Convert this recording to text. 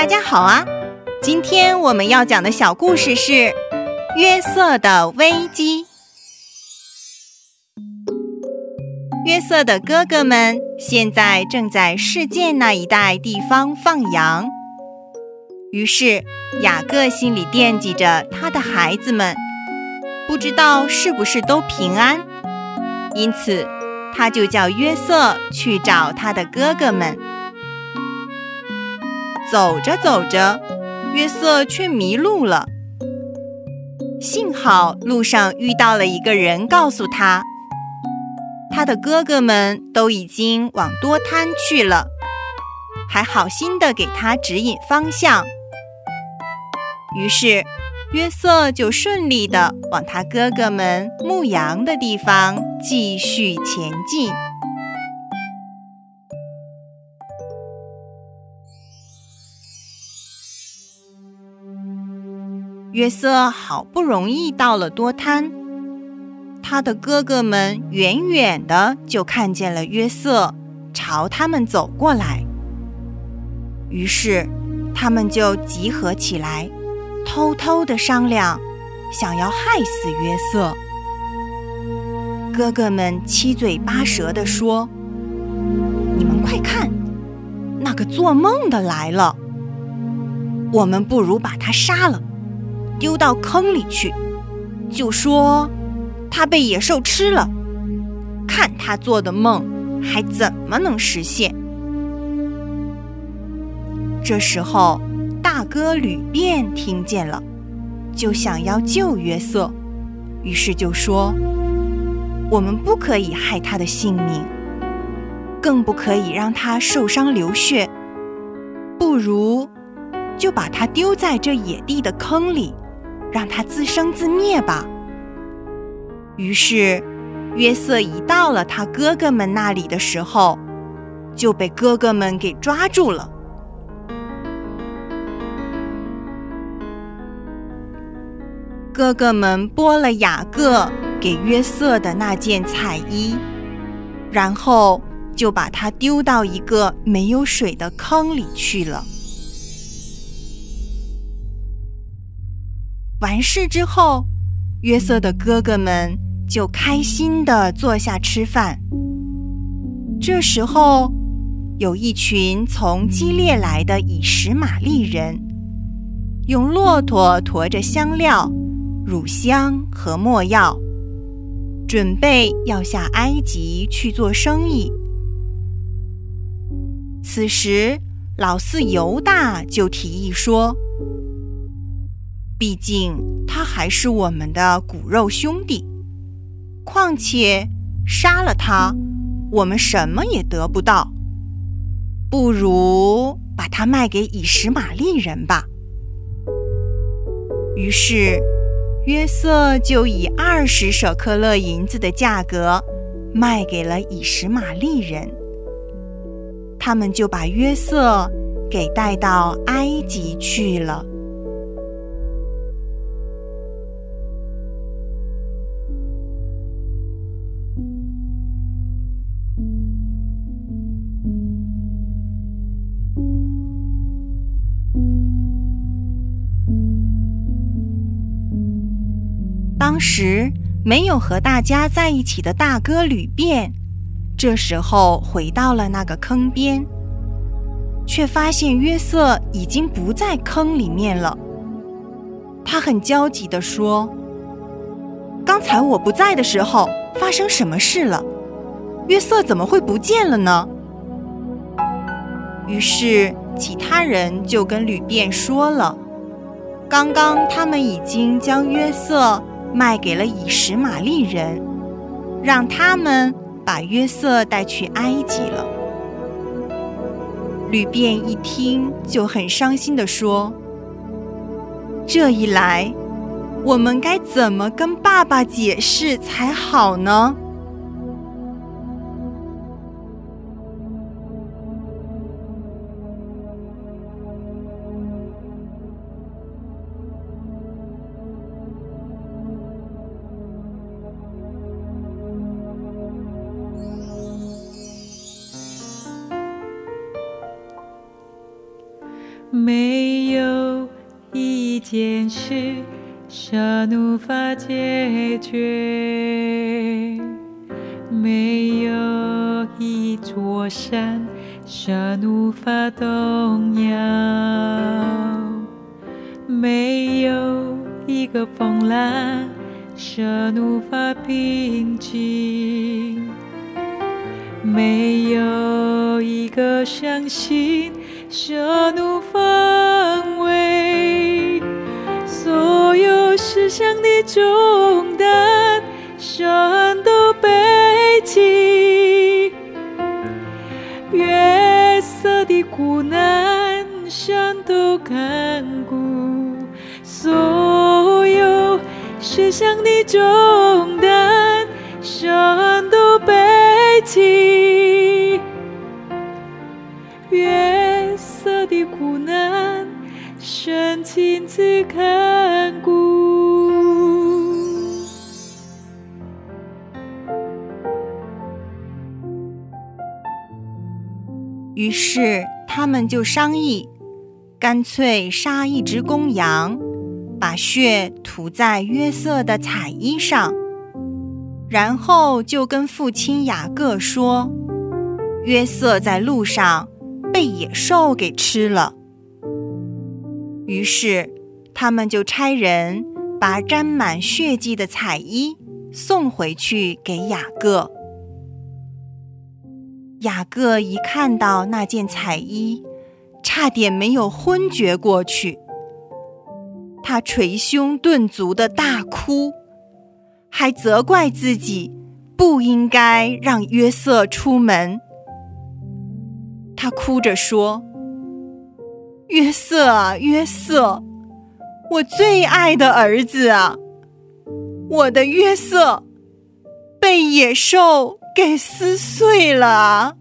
大家好啊！今天我们要讲的小故事是《约瑟的危机》。约瑟的哥哥们现在正在世界那一带地方放羊，于是雅各心里惦记着他的孩子们，不知道是不是都平安，因此他就叫约瑟去找他的哥哥们。走着走着，约瑟却迷路了。幸好路上遇到了一个人，告诉他，他的哥哥们都已经往多滩去了，还好心的给他指引方向。于是，约瑟就顺利的往他哥哥们牧羊的地方继续前进。约瑟好不容易到了多滩，他的哥哥们远远的就看见了约瑟朝他们走过来，于是他们就集合起来，偷偷的商量，想要害死约瑟。哥哥们七嘴八舌的说：“你们快看，那个做梦的来了！我们不如把他杀了。”丢到坑里去，就说他被野兽吃了，看他做的梦还怎么能实现？这时候，大哥吕便听见了，就想要救约瑟，于是就说：“我们不可以害他的性命，更不可以让他受伤流血，不如就把他丢在这野地的坑里。”让他自生自灭吧。于是，约瑟一到了他哥哥们那里的时候，就被哥哥们给抓住了。哥哥们剥了雅各给约瑟的那件彩衣，然后就把他丢到一个没有水的坑里去了。完事之后，约瑟的哥哥们就开心的坐下吃饭。这时候，有一群从基列来的以实玛利人，用骆驼驮着香料、乳香和没药，准备要下埃及去做生意。此时，老四犹大就提议说。毕竟他还是我们的骨肉兄弟，况且杀了他，我们什么也得不到。不如把他卖给以实玛利人吧。于是约瑟就以二十舍克勒银子的价格卖给了以实玛利人，他们就把约瑟给带到埃及去了。时没有和大家在一起的大哥吕便，这时候回到了那个坑边，却发现约瑟已经不在坑里面了。他很焦急地说：“刚才我不在的时候，发生什么事了？约瑟怎么会不见了呢？”于是其他人就跟吕便说了。刚刚他们已经将约瑟卖给了以实玛利人，让他们把约瑟带去埃及了。吕便一听就很伤心地说：“这一来，我们该怎么跟爸爸解释才好呢？”件事神无法解决，没有一座山神无法动摇，没有一个风浪神无法平静，没有一个伤心。神怒方位，所有世上的重担，神都背起；月色的苦难，神都看顾。所有世上的重担，神都背起。于是他们就商议，干脆杀一只公羊，把血涂在约瑟的彩衣上，然后就跟父亲雅各说：“约瑟在路上。”被野兽给吃了，于是他们就差人把沾满血迹的彩衣送回去给雅各。雅各一看到那件彩衣，差点没有昏厥过去。他捶胸顿足的大哭，还责怪自己不应该让约瑟出门。他哭着说：“约瑟啊，约瑟，我最爱的儿子啊，我的约瑟被野兽给撕碎了。”